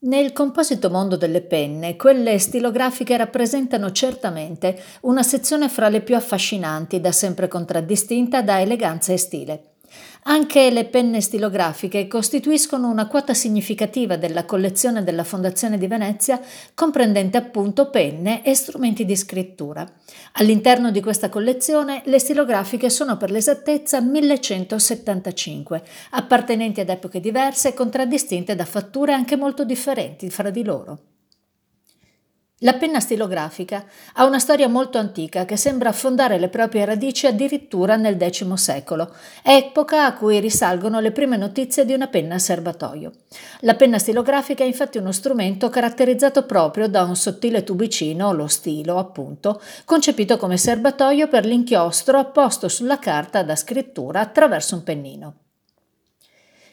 Nel composito mondo delle penne, quelle stilografiche rappresentano certamente una sezione fra le più affascinanti, da sempre contraddistinta da eleganza e stile. Anche le penne stilografiche costituiscono una quota significativa della collezione della Fondazione di Venezia, comprendente appunto penne e strumenti di scrittura. All'interno di questa collezione le stilografiche sono per l'esattezza 1175, appartenenti ad epoche diverse e contraddistinte da fatture anche molto differenti fra di loro. La penna stilografica ha una storia molto antica che sembra affondare le proprie radici addirittura nel X secolo, epoca a cui risalgono le prime notizie di una penna a serbatoio. La penna stilografica è infatti uno strumento caratterizzato proprio da un sottile tubicino, lo stilo appunto, concepito come serbatoio per l'inchiostro apposto sulla carta da scrittura attraverso un pennino.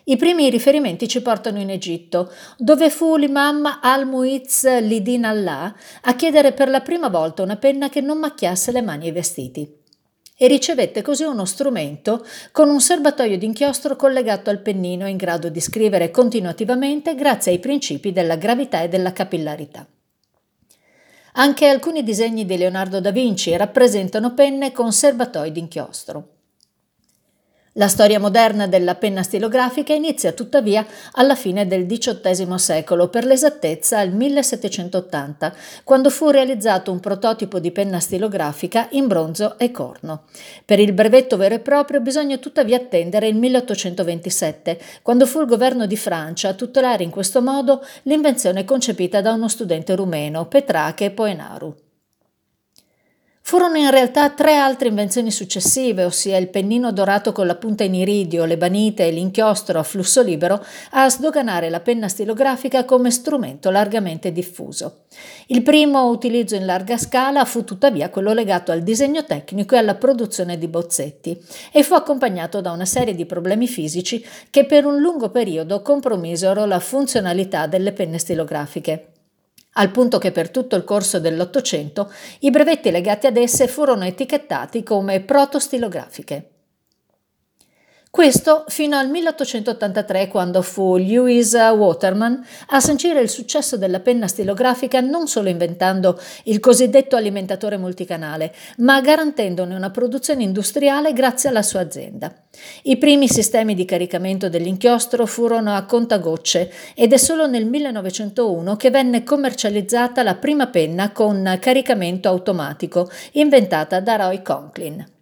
I primi riferimenti ci portano in Egitto, dove fu l'imam al-Muiz Lidin Allah a chiedere per la prima volta una penna che non macchiasse le mani e i vestiti e ricevette così uno strumento con un serbatoio d'inchiostro collegato al pennino in grado di scrivere continuativamente grazie ai principi della gravità e della capillarità. Anche alcuni disegni di Leonardo da Vinci rappresentano penne con serbatoi d'inchiostro. La storia moderna della penna stilografica inizia tuttavia alla fine del XVIII secolo, per l'esattezza al 1780, quando fu realizzato un prototipo di penna stilografica in bronzo e corno. Per il brevetto vero e proprio bisogna tuttavia attendere il 1827, quando fu il governo di Francia a tutelare in questo modo l'invenzione concepita da uno studente rumeno, Petrache Poenaru. Furono in realtà tre altre invenzioni successive, ossia il pennino dorato con la punta in iridio, l'ebanite e l'inchiostro a flusso libero, a sdoganare la penna stilografica come strumento largamente diffuso. Il primo utilizzo in larga scala fu tuttavia quello legato al disegno tecnico e alla produzione di bozzetti e fu accompagnato da una serie di problemi fisici che per un lungo periodo compromisero la funzionalità delle penne stilografiche al punto che per tutto il corso dell'Ottocento i brevetti legati ad esse furono etichettati come protostilografiche. Questo fino al 1883, quando fu Lewis Waterman a sancire il successo della penna stilografica non solo inventando il cosiddetto alimentatore multicanale, ma garantendone una produzione industriale grazie alla sua azienda. I primi sistemi di caricamento dell'inchiostro furono a contagocce ed è solo nel 1901 che venne commercializzata la prima penna con caricamento automatico, inventata da Roy Conklin.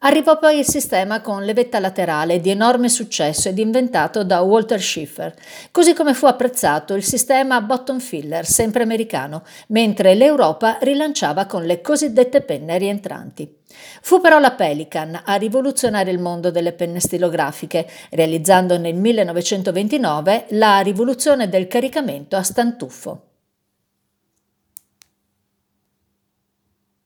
Arrivò poi il sistema con levetta laterale di enorme successo ed inventato da Walter Schiffer, così come fu apprezzato il sistema bottom filler, sempre americano, mentre l'Europa rilanciava con le cosiddette penne rientranti. Fu però la Pelican a rivoluzionare il mondo delle penne stilografiche, realizzando nel 1929 la rivoluzione del caricamento a stantuffo.